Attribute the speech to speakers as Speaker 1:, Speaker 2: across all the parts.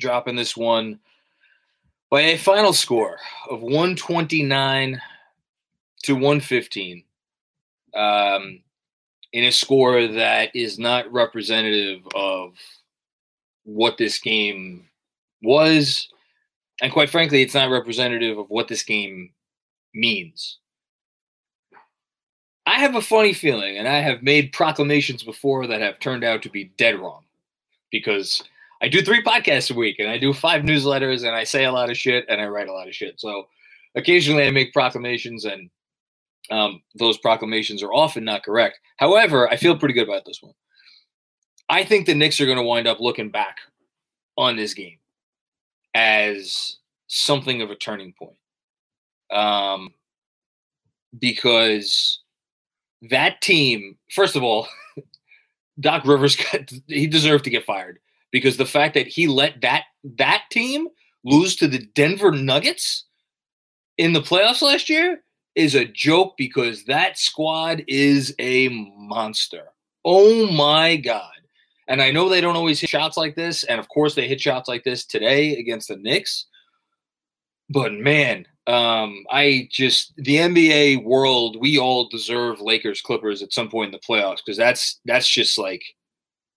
Speaker 1: dropping this one by a final score of 129 to 115. Um, in a score that is not representative of what this game was. And quite frankly, it's not representative of what this game means. I have a funny feeling, and I have made proclamations before that have turned out to be dead wrong because I do three podcasts a week and I do five newsletters and I say a lot of shit and I write a lot of shit. So occasionally I make proclamations and um, those proclamations are often not correct. However, I feel pretty good about this one. I think the Knicks are going to wind up looking back on this game as something of a turning point. Um, because that team, first of all, Doc Rivers got, he deserved to get fired because the fact that he let that that team lose to the Denver Nuggets in the playoffs last year is a joke because that squad is a monster. Oh my god. And I know they don't always hit shots like this and of course they hit shots like this today against the Knicks. But man, um, I just the NBA world, we all deserve Lakers Clippers at some point in the playoffs because that's that's just like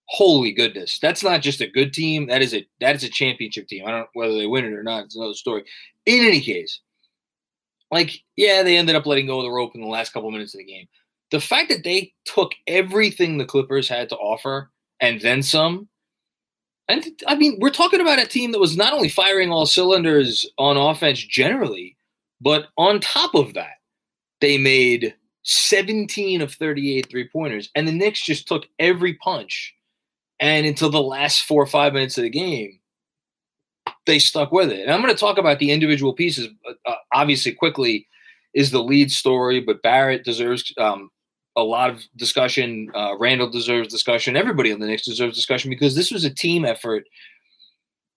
Speaker 1: holy goodness. That's not just a good team. That is a that is a championship team. I don't know whether they win it or not. It's another story. In any case, like yeah, they ended up letting go of the rope in the last couple minutes of the game. The fact that they took everything the Clippers had to offer and then some. And I mean, we're talking about a team that was not only firing all cylinders on offense generally, but on top of that, they made 17 of 38 three pointers. And the Knicks just took every punch and until the last four or five minutes of the game, they stuck with it. And I'm going to talk about the individual pieces. Uh, obviously, Quickley is the lead story, but Barrett deserves um, a lot of discussion. Uh, Randle deserves discussion. Everybody on the Knicks deserves discussion because this was a team effort.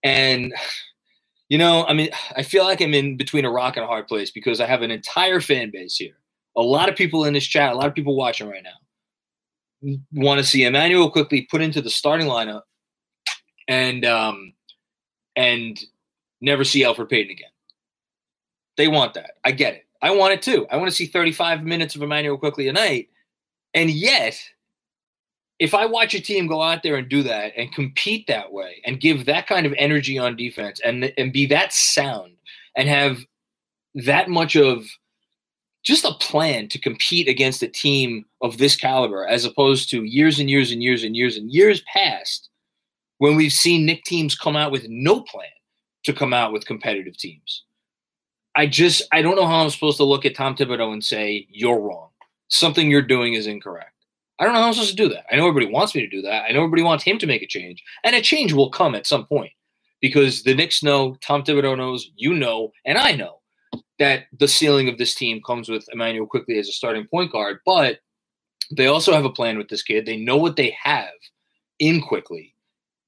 Speaker 1: And, you know, I mean, I feel like I'm in between a rock and a hard place because I have an entire fan base here. A lot of people in this chat, a lot of people watching right now want to see Immanuel Quickley put into the starting lineup and um, and never see Alfred Payton again. They want that. I get it. I want it too. I want to see 35 minutes of Immanuel Quickley a night. And yet, if I watch a team go out there and do that and compete that way and give that kind of energy on defense and and be that sound and have that much of just a plan to compete against a team of this caliber, as opposed to years and years and years and years and years past when we've seen Knick teams come out with no plan to come out with competitive teams. I just I don't know how I'm supposed to look at Tom Thibodeau and say you're wrong. Something you're doing is incorrect. I don't know how I'm supposed to do that. I know everybody wants me to do that. I know everybody wants him to make a change, and a change will come at some point because the Knicks know, Tom Thibodeau knows, you know, and I know that the ceiling of this team comes with Immanuel Quickley as a starting point guard, but they also have a plan with this kid. They know what they have in Quickley.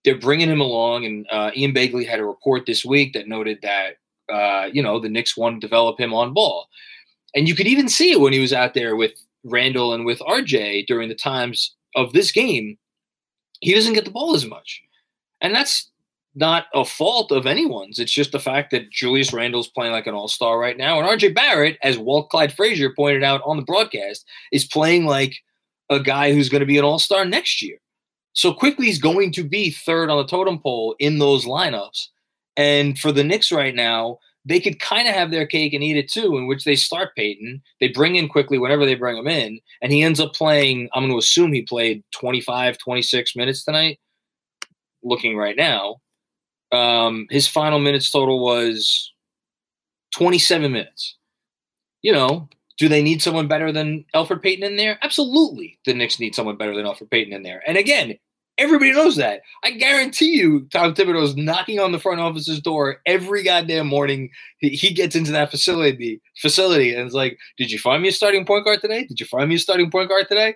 Speaker 1: They're bringing him along, and uh, Ian Begley had a report this week that noted that uh, you know the Knicks want to develop him on ball, and you could even see it when he was out there with Randle and with RJ during the times of this game. He doesn't get the ball as much, and that's not a fault of anyone's. It's just the fact that Julius Randle's playing like an all star right now, and RJ Barrett, as Walt Clyde Frazier pointed out on the broadcast, is playing like a guy who's going to be an all star next year. So Quickley's going to be third on the totem pole in those lineups. And for the Knicks right now, they could kind of have their cake and eat it too, in which they start Payton. They bring in Quickley whenever they bring him in, and he ends up playing. I'm going to assume he played 25, 26 minutes tonight. Looking right now, um, his final minutes total was 27 minutes. You know, do they need someone better than Alfred Payton in there? Absolutely. The Knicks need someone better than Alfred Payton in there. And again, everybody knows that. I guarantee you, Tom Thibodeau is knocking on the front office's door every goddamn morning. He, gets into that facility, facility, and it's like, "Did you find me a starting point guard today? Did you find me a starting point guard today?"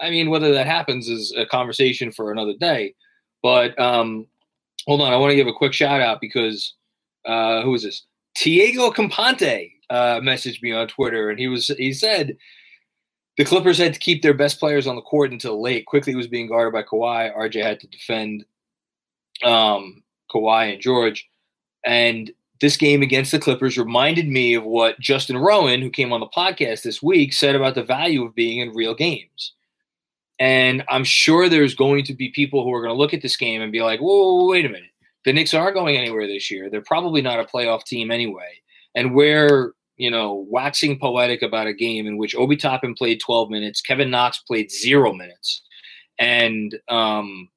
Speaker 1: I mean, whether that happens is a conversation for another day. But um, hold on, I want to give a quick shout out because uh, who is this? Diego Campante uh, messaged me on Twitter, and he was he said the Clippers had to keep their best players on the court until late. Quickley was being guarded by Kawhi. RJ had to defend um, Kawhi and George, and this game against the Clippers reminded me of what Justin Rowan, who came on the podcast this week, said about the value of being in real games. And I'm sure there's going to be people who are going to look at this game and be like, whoa, wait a minute. The Knicks aren't going anywhere this year. They're probably not a playoff team anyway. And we're, you know, waxing poetic about a game in which Obi Toppin played 12 minutes, Kevin Knox played zero minutes, and um,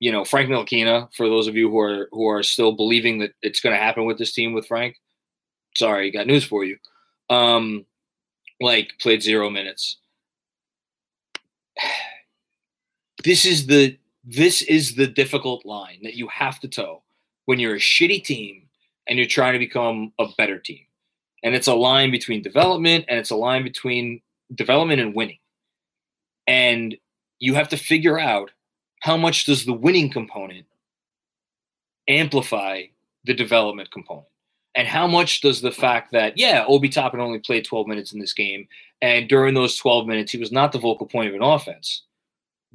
Speaker 1: you know Frank Ntilikina. For those of you who are who are still believing that it's going to happen with this team with Frank, sorry, got news for you. Um, like played zero minutes. This is the this is the difficult line that you have to toe when you're a shitty team and you're trying to become a better team. And it's a line between development and it's a line between development and winning. And you have to figure out how much does the winning component amplify the development component? And how much does the fact that, yeah, Obi Toppin only played 12 minutes in this game, and during those 12 minutes, he was not the vocal point of an offense,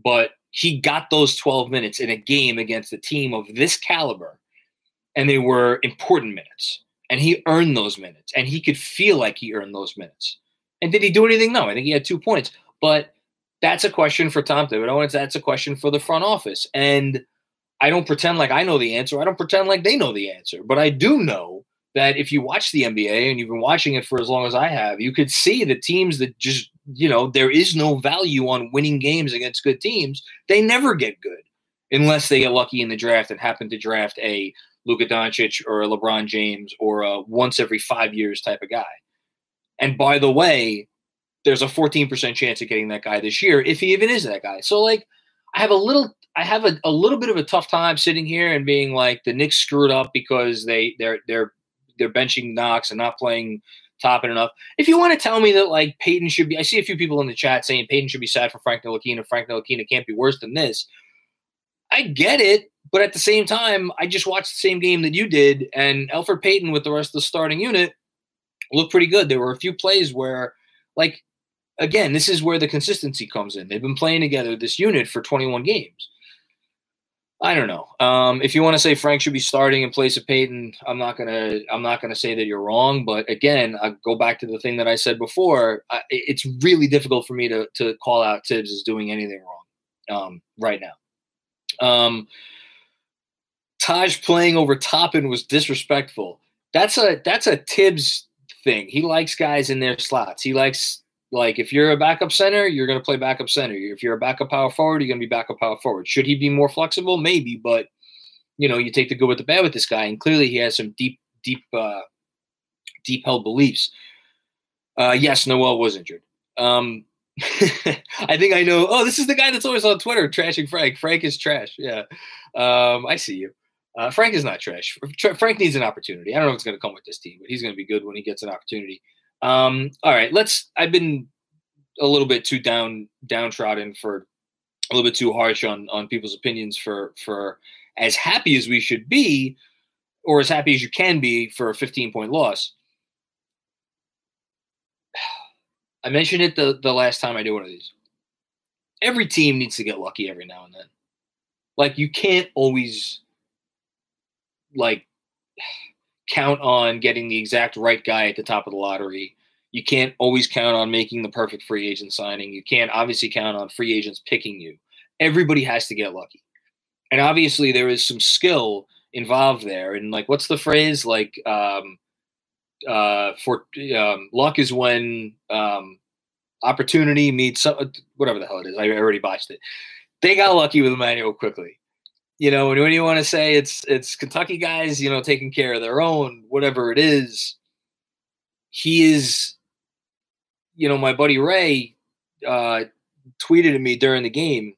Speaker 1: but he got those 12 minutes in a game against a team of this caliber, and they were important minutes and he earned those minutes and he could feel like he earned those minutes. And did he do anything? No, I think he had two points. But that's a question for Tom Thibodeau, and that's a question for the front office. And I don't pretend like I know the answer. I don't pretend like they know the answer. But I do know that if you watch the NBA and you've been watching it for as long as I have, you could see the teams that just, you know, there is no value on winning games against good teams. They never get good unless they get lucky in the draft and happen to draft a Luka Doncic or a LeBron James or a once every five years type of guy. And by the way, there's a 14% chance of getting that guy this year if he even is that guy. So like I have a little I have a, a little bit of a tough time sitting here and being like the Knicks screwed up because they they're they're they're benching Knox and not playing Toppin enough. If you want to tell me that like Payton should be, I see a few people in the chat saying Payton should be sad for Frank Ntilikina. Frank Ntilikina can't be worse than this. I get it, but at the same time, I just watched the same game that you did, and Alfred Payton with the rest of the starting unit looked pretty good. There were a few plays where, like, again, this is where the consistency comes in. They've been playing together, this unit, for 21 games. I don't know. Um, if you want to say Frank should be starting in place of Payton, I'm not gonna. I'm not gonna say that you're wrong. But again, I go back to the thing that I said before. I, it's really difficult for me to to call out Thibs as doing anything wrong um, right now. Um, Taj playing over Toppin was disrespectful. That's a that's a Thibs thing. He likes guys in their slots. He likes like if you're a backup center, you're going to play backup center. If you're a backup power forward, you're going to be backup power forward. Should he be more flexible? Maybe, but you know, you take the good with the bad with this guy, and clearly he has some deep, deep, uh, deep held beliefs. Uh, yes, Noel was injured. Um, I think I know. Oh, this is the guy that's always on Twitter trashing Frank. Frank is trash. Yeah, um, I see you. Uh, Frank is not trash. Frank needs an opportunity. I don't know if it's going to come with this team, but he's going to be good when he gets an opportunity. Um, all right, let's. I've been a little bit too down downtrodden for a little bit too harsh on on people's opinions for for as happy as we should be, or as happy as you can be for a 15 point loss. I mentioned it the, the last time I did one of these. Every team needs to get lucky every now and then. Like you can't always like count on getting the exact right guy at the top of the lottery. You can't always count on making the perfect free agent signing. You can't obviously count on free agents picking you. Everybody has to get lucky. And obviously there is some skill involved there. And like what's the phrase? Like um uh for um luck is when um opportunity meets whatever the hell it is. I already botched it. They got lucky with Immanuel Quickley you know, and when you want to say it's it's Kentucky guys, you know, taking care of their own, whatever it is, he is, you know, my buddy Ray uh, tweeted at me during the game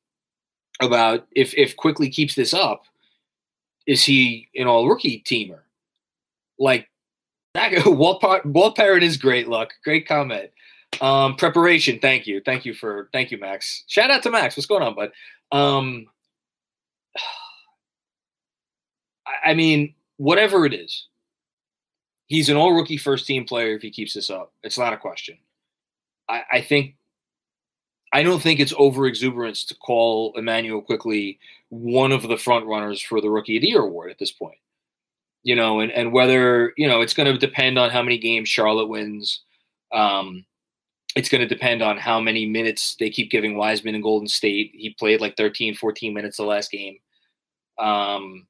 Speaker 1: about if if Quickley keeps this up, is he an all rookie teamer? Like that Walt, Walt Parrott is great luck. Great comment. Um, preparation. Thank you. Thank you for thank you, Max. Shout out to Max. What's going on, bud? Um, I mean, whatever it is, he's an all rookie first team player if he keeps this up. It's not a question. I, I think I don't think it's over exuberance to call Immanuel Quickley one of the front runners for the Rookie of the Year award at this point. You know, and, and whether, you know, it's going to depend on how many games Charlotte wins. Um, it's going to depend on how many minutes they keep giving Wiseman in Golden State. He played like 13, 14 minutes the last game. Um,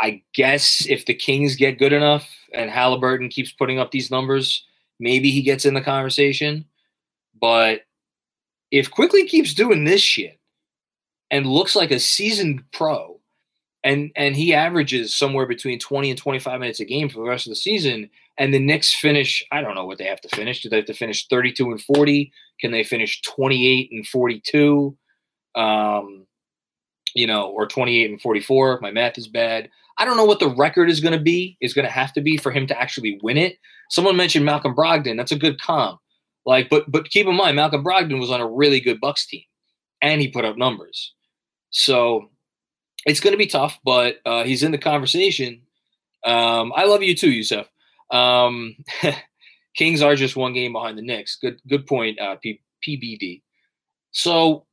Speaker 1: I guess if the Kings get good enough and Halliburton keeps putting up these numbers, maybe he gets in the conversation. But if Quickley keeps doing this shit and looks like a seasoned pro, and and he averages somewhere between 20 and 25 minutes a game for the rest of the season, and the Knicks finish, I don't know what they have to finish. Do they have to finish 32 and 40? Can they finish 28 and 42? Um, you know, or 28 and 44. My math is bad. I don't know what the record is going to be, is going to have to be for him to actually win it. Someone mentioned Malcolm Brogdon. That's a good comp. Like, but but keep in mind, Malcolm Brogdon was on a really good Bucks team, and he put up numbers. So it's going to be tough, but uh, he's in the conversation. Um, I love you too, Yusuf. Um, Kings are just one game behind the Knicks. Good good point, uh, P- PBD. So,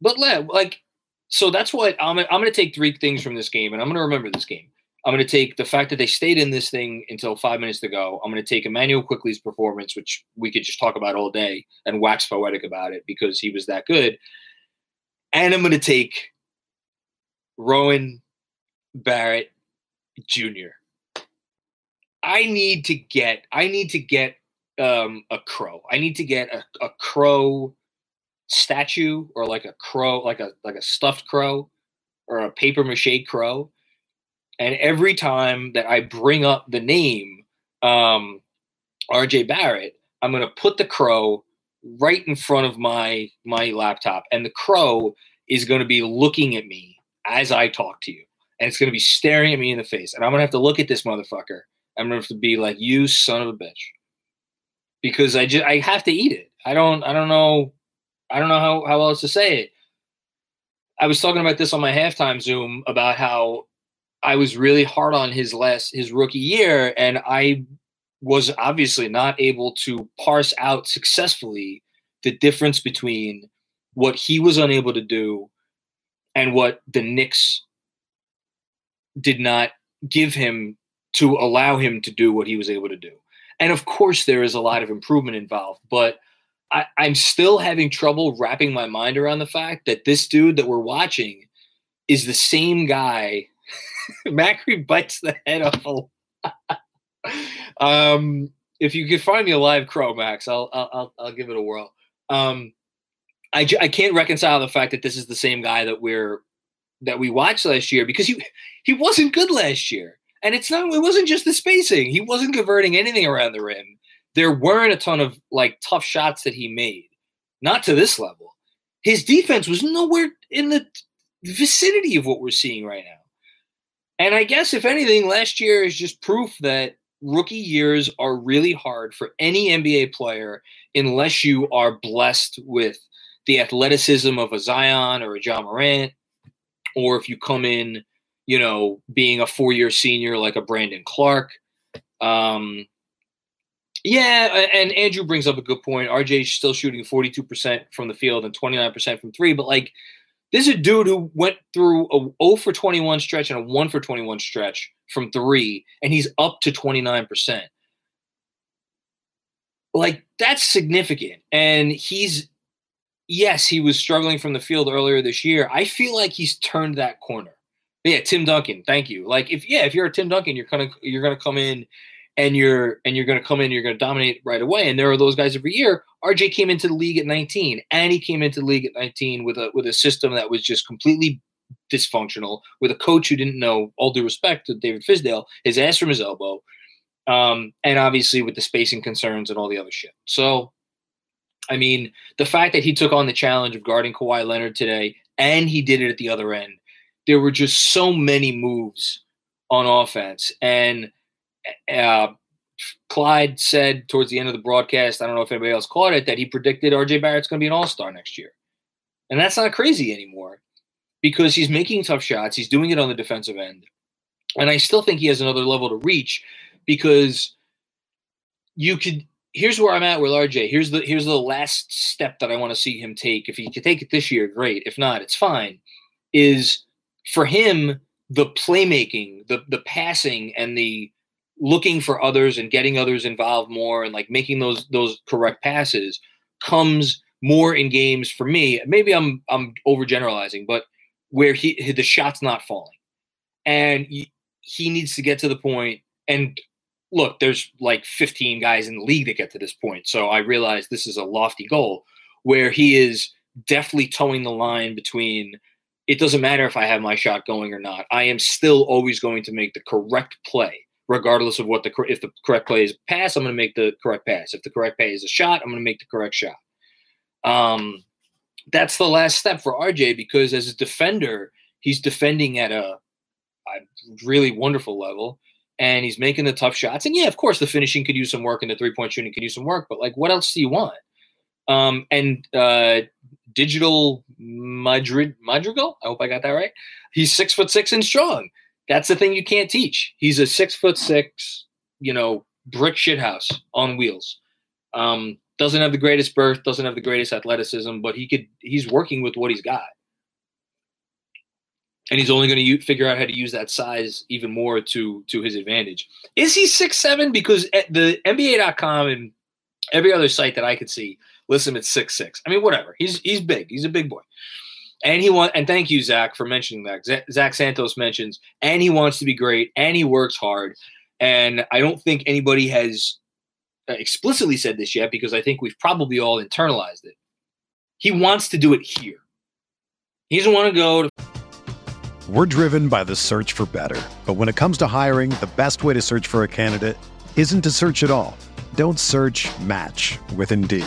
Speaker 1: but like so that's what I'm, I'm going to take three things from this game, and I'm going to remember this game. I'm going to take the fact that they stayed in this thing until five minutes to go. I'm going to take Immanuel Quickley's performance, which we could just talk about all day and wax poetic about it because he was that good. And I'm going to take Rowan Barrett Jr. I need to get I need to get um, a crow. I need to get a, a crow statue or like a crow, like a like a stuffed crow or a paper mache crow. And every time that I bring up the name um, RJ Barrett, I'm going to put the crow right in front of my my laptop, and the crow is going to be looking at me as I talk to you, and it's going to be staring at me in the face, and I'm going to have to look at this motherfucker. I'm going to have to be like, "You son of a bitch," because I just I have to eat it. I don't I don't know I don't know how, how else to say it. I was talking about this on my halftime Zoom about how I was really hard on his last his rookie year, and I was obviously not able to parse out successfully the difference between what he was unable to do and what the Knicks did not give him to allow him to do what he was able to do. And of course, there is a lot of improvement involved, but I, I'm still having trouble wrapping my mind around the fact that this dude that we're watching is the same guy. Macri bites the head off a. um, if you could find me a live crow, Max, I'll I'll I'll give it a whirl. Um, I I can't reconcile the fact that this is the same guy that we're that we watched last year because he he wasn't good last year, and it's not it wasn't just the spacing. He wasn't converting anything around the rim there weren't a ton of like tough shots that he made, not to this level. His defense was nowhere in the vicinity of what we're seeing right now. And I guess, if anything, last year is just proof that rookie years are really hard for any NBA player unless you are blessed with the athleticism of a Zion or a Ja Morant, or if you come in, you know, being a four year senior like a Brandon Clarke. Um, yeah, and Andrew brings up a good point. RJ is still shooting 42% from the field and 29% from three, but like this is a dude who went through a 0 for 21 stretch and a 1 for 21 stretch from three, and he's up to 29%. Like, that's significant. And he's, yes, he was struggling from the field earlier this year. I feel like he's turned that corner. yeah, Tim Duncan, thank you. Like, if, yeah, if you're a Tim Duncan, you're gonna, you're gonna come in and you're and you're going to come in, you're going to dominate right away. And there are those guys every year. RJ came into the league at 19, and he came into the league at 19 with a with a system that was just completely dysfunctional, with a coach who didn't know. All due respect to David Fizdale, his ass from his elbow, um, and obviously with the spacing concerns and all the other shit. So, I mean, the fact that he took on the challenge of guarding Kawhi Leonard today, and he did it at the other end, there were just so many moves on offense and uh, Clyde said towards the end of the broadcast, I don't know if anybody else caught it, that he predicted RJ Barrett's going to be an all star next year. And that's not crazy anymore because he's making tough shots. He's doing it on the defensive end. And I still think he has another level to reach because you could. Here's where I'm at with RJ. Here's the here's the last step that I want to see him take. If he can take it this year, great. If not, it's fine. Is for him the playmaking, the the passing, and the looking for others and getting others involved more and like making those those correct passes comes more in games for me. Maybe I'm I'm overgeneralizing, but where he the shot's not falling, and he, needs to get to the point. And look, there's like 15 guys in the league that get to this point, so I realize this is a lofty goal where he is definitely towing the line between. It doesn't matter if I have my shot going or not. I am still always going to make the correct play regardless of what the if the correct play is pass, I'm going to make the correct pass. If the correct play is a shot, I'm going to make the correct shot. Um, that's the last step for RJ because as a defender, he's defending at a, a really wonderful level and he's making the tough shots. And yeah, of course, the finishing could use some work and the three point shooting could use some work, but like, what else do you want? Um, and uh, digital Madrid Madrigal, I hope I got that right. He's six foot six and strong. That's the thing you can't teach. He's a six foot six, you know, brick shithouse on wheels. Um, doesn't have the greatest birth, doesn't have the greatest athleticism, but he could. He's working with what he's got, and he's only going to figure out how to use that size even more to to his advantage. Is he six seven? Because at the NBA.com and every other site that I could see lists him at six six. I mean, whatever. He's he's big. He's a big boy and he want and thank you zach for mentioning that. Zach santos mentions and he wants to be great and he works hard. And i don't think anybody has uh, explicitly said this yet because i think we've probably all internalized it. He wants to do it here. He doesn't want to go to
Speaker 2: we're driven by the search for better. But when it comes to hiring the best way to search for a candidate isn't to search at all. Don't search match with indeed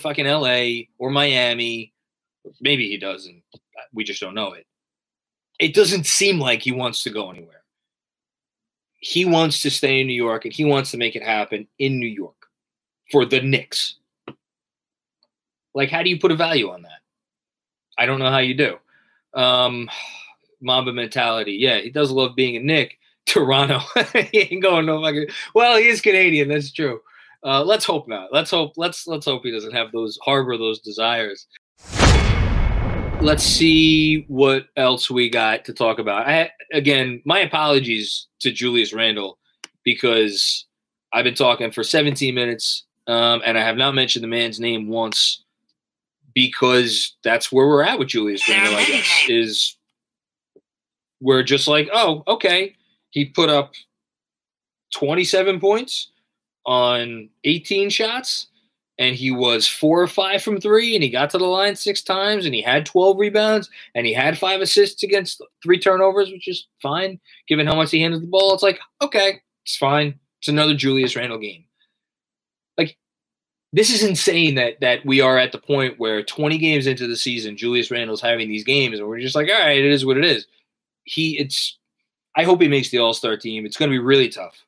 Speaker 1: fucking LA or Miami. Maybe he doesn't. we just don't know it. It doesn't seem like he wants to go anywhere. He wants to stay in New York and he wants to make it happen in New York for the Knicks. Like, how do you put a value on that? I don't know how you do. Um, Mamba mentality. Yeah, he does love being a Knick. Toronto. he ain't going no fucking. Well, he is Canadian. That's true. Uh, let's hope not. Let's hope. Let's let's hope he doesn't have those harbor those desires. Let's see what else we got to talk about. I again, my apologies to Julius Randle because I've been talking for 17 minutes um, and I have not mentioned the man's name once because that's where we're at with Julius Randle. I guess is we're just like, oh, okay, he put up 27 points on 18 shots and he was four or five from three and he got to the line six times and he had 12 rebounds and he had five assists against three turnovers which is fine given how much he handled the ball. It's like okay it's fine. It's another julius randle game. Like this is insane that that we are at the point where 20 games into the season julius randle's having these games and we're just like all right it is what it is. He it's i hope he makes the all-star team. It's going to be really tough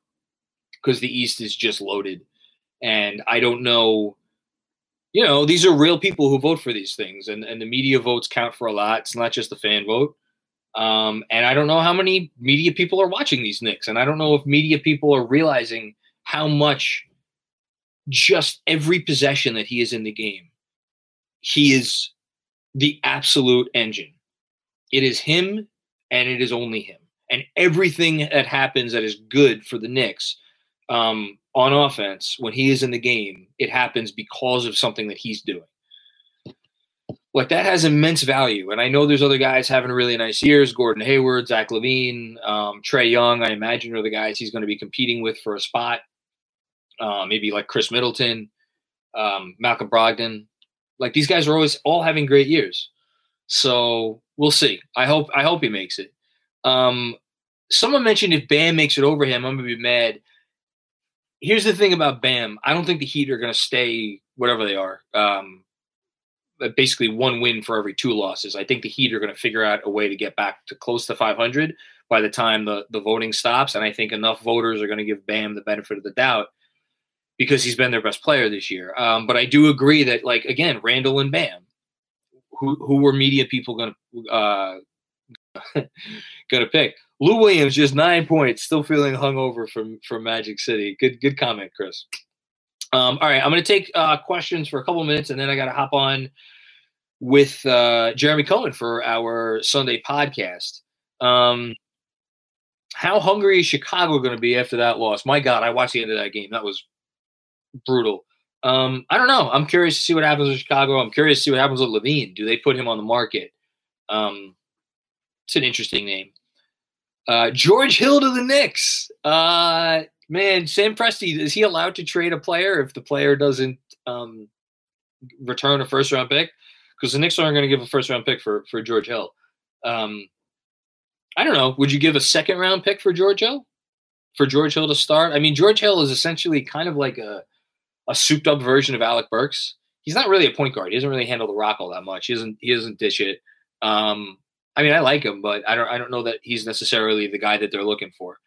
Speaker 1: because the east is just loaded and i don't know you know, these are real people who vote for these things, and, and the media votes count for a lot. It's not just the fan vote. Um, and I don't know how many media people are watching these Knicks, and I don't know if media people are realizing how much just every possession that he is in the game, he is the absolute engine. It is him, and it is only him. And everything that happens that is good for the Knicks um, on offense when he is in the game, it happens because of something that he's doing. Like that has immense value. And I know there's other guys having really nice years Gordon Hayward, Zach LaVine, um, Trae Young, I imagine are the guys he's going to be competing with for a spot. Uh, maybe like Khris Middleton, um, Malcolm Brogdon. Like these guys are always all having great years. So we'll see. I hope I hope he makes it. Um, someone mentioned if Bam makes it over him, I'm gonna be mad here's the thing about Bam. I don't think the Heat are going to stay whatever they are. Um, basically, one win for every two losses. I think the Heat are going to figure out a way to get back to close to 500 by the time the the voting stops. And I think enough voters are going to give Bam the benefit of the doubt because he's been their best player this year. Um, but I do agree that, like again, Randle and Bam, who who were media people going to uh, going to pick? Lou Williams just nine points, still feeling hungover from from Magic City. Good good comment, Chris. Um, all right, I'm going to take uh, questions for a couple minutes, and then I got to hop on with uh, Jeremy Cohen for our Sunday podcast. Um, how hungry is Chicago going to be after that loss? My God, I watched the end of that game. That was brutal. Um, I don't know. I'm curious to see what happens with Chicago. I'm curious to see what happens with LaVine. Do they put him on the market? Um, it's an interesting name. Uh, George Hill to the Knicks. Uh, man, Sam Presti, is he allowed to trade a player if the player doesn't um, return a first round pick? Because the Knicks aren't going to give a first round pick for, for George Hill. Um, I don't know. Would you give a second round pick for George Hill? For George Hill to start? I mean, George Hill is essentially kind of like a, a souped up version of Alec Burks. He's not really a point guard. He doesn't really handle the rock all that much. He doesn't he doesn't dish it. Um, I mean, I like him, but I don't. I don't know that he's necessarily the guy that they're looking for.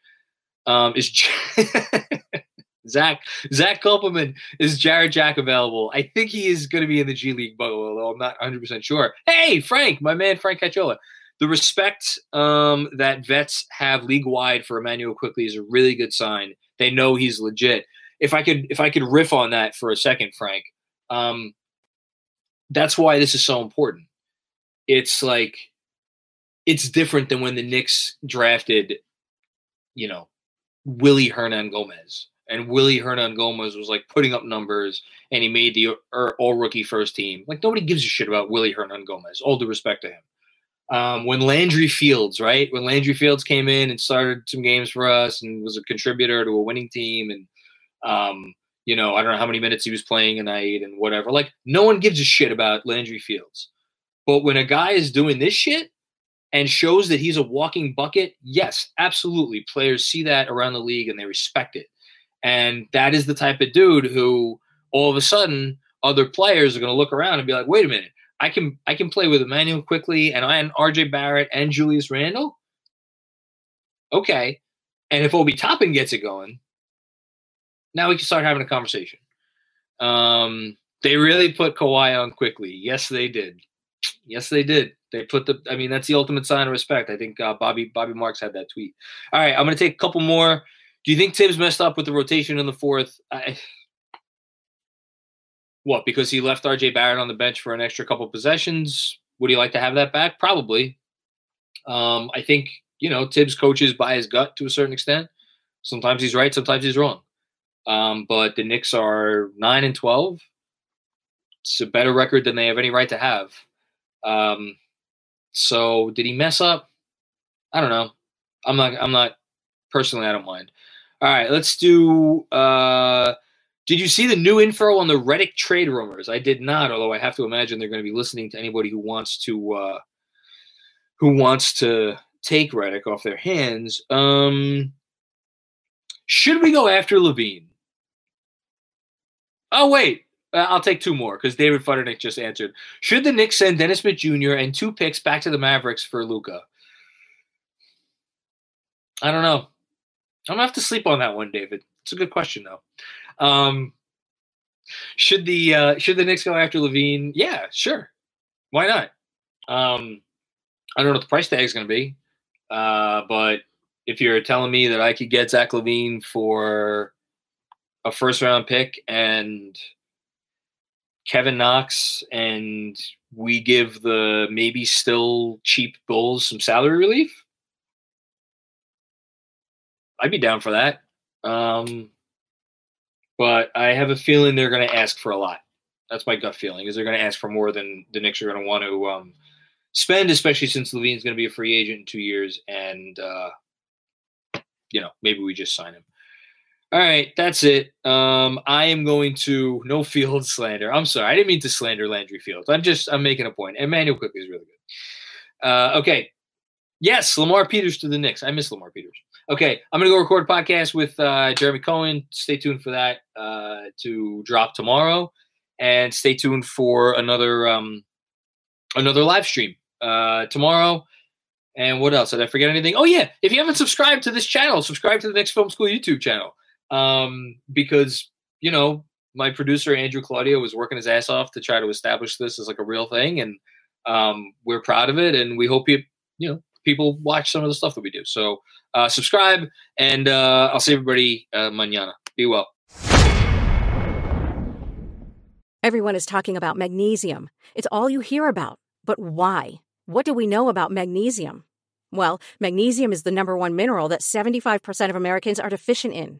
Speaker 1: Um, is Zach Zach Kopelman is Jarrett Jack available? I think he is going to be in the G League, but although I'm not 100 percent sure. Hey, Frank, my man, Frank Cachola. The respect um, that vets have league wide for Immanuel Quickley is a really good sign. They know he's legit. If I could, if I could riff on that for a second, Frank, um, that's why this is so important. It's like it's different than when the Knicks drafted, you know, Willy Hernangomez. And Willy Hernangomez was like putting up numbers and he made the all rookie first team. Like nobody gives a shit about Willy Hernangomez. All due respect to him. Um, when Landry Fields, right? When Landry Fields came in and started some games for us and was a contributor to a winning team and um, you know, I don't know how many minutes he was playing a night and whatever. Like no one gives a shit about Landry Fields. But when a guy is doing this shit, and shows that he's a walking bucket, yes, absolutely. Players see that around the league and they respect it. And that is the type of dude who all of a sudden other players are going to look around and be like, wait a minute, I can I can play with Immanuel Quickley and I and RJ Barrett and Julius Randle. Okay. And if Obi Toppin gets it going, now we can start having a conversation. Um, they really put Kawhi on Quickley. Yes, they did. Yes, they did. They put the. I mean, that's the ultimate sign of respect. I think uh, Bobby Bobby Marks had that tweet. All right, I'm going to take a couple more. Do you think Thibs messed up with the rotation in the fourth? I, what? Because he left R.J. Barrett on the bench for an extra couple possessions. Would he like to have that back? Probably. Um, I think you know Thibs coaches by his gut to a certain extent. Sometimes he's right, sometimes he's wrong. Um, but the Knicks are nine and twelve. It's a better record than they have any right to have. Um, so did he mess up? I don't know. I'm not. I'm not personally. I don't mind. All right, let's do. Uh, did you see the new info on the Redick trade rumors? I did not, although I have to imagine they're going to be listening to anybody who wants to uh, who wants to take Redick off their hands. Um, should we go after LaVine? Oh wait, uh, I'll take two more because David Futternick just answered. Should the Knicks send Dennis Smith Jr. and two picks back to the Mavericks for Luka? I don't know. I'm gonna have to sleep on that one, David. It's a good question though. Um, should the uh, should the Knicks go after LaVine? Yeah, sure. Why not? Um, I don't know what the price tag is going to be, uh, but if you're telling me that I could get Zach LaVine for a first round pick and Kevin Knox, and we give the maybe still cheap Bulls some salary relief, I'd be down for that. Um, but I have a feeling they're going to ask for a lot. That's my gut feeling. Is they're going to ask for more than the Knicks are going to want to um, spend, especially since LaVine's going to be a free agent in two years, and uh, you know maybe we just sign him. All right, that's it. Um, I am going to no field slander. I'm sorry, I didn't mean to slander Landry Fields. I'm just I'm making a point. Immanuel Quickley is really good. Uh, okay, yes, Lamar Peters to the Knicks. I miss Lamar Peters. Okay, I'm gonna go record a podcast with uh, Jeremy Cohen. Stay tuned for that uh, to drop tomorrow, and stay tuned for another um, another live stream uh, tomorrow. And what else? Did I forget anything? Oh yeah, if you haven't subscribed to this channel, subscribe to the Knicks Film School YouTube channel um, because you know my producer Andrew Claudio was working his ass off to try to establish this as like a real thing, and um, we're proud of it, and we hope you you know people watch some of the stuff that we do. So uh, subscribe, and uh, I'll see everybody uh, mañana. Be well.
Speaker 3: Everyone is talking about magnesium. It's all you hear about. But why? What do we know about magnesium? Well, magnesium is the number one mineral that 75% of Americans are deficient in.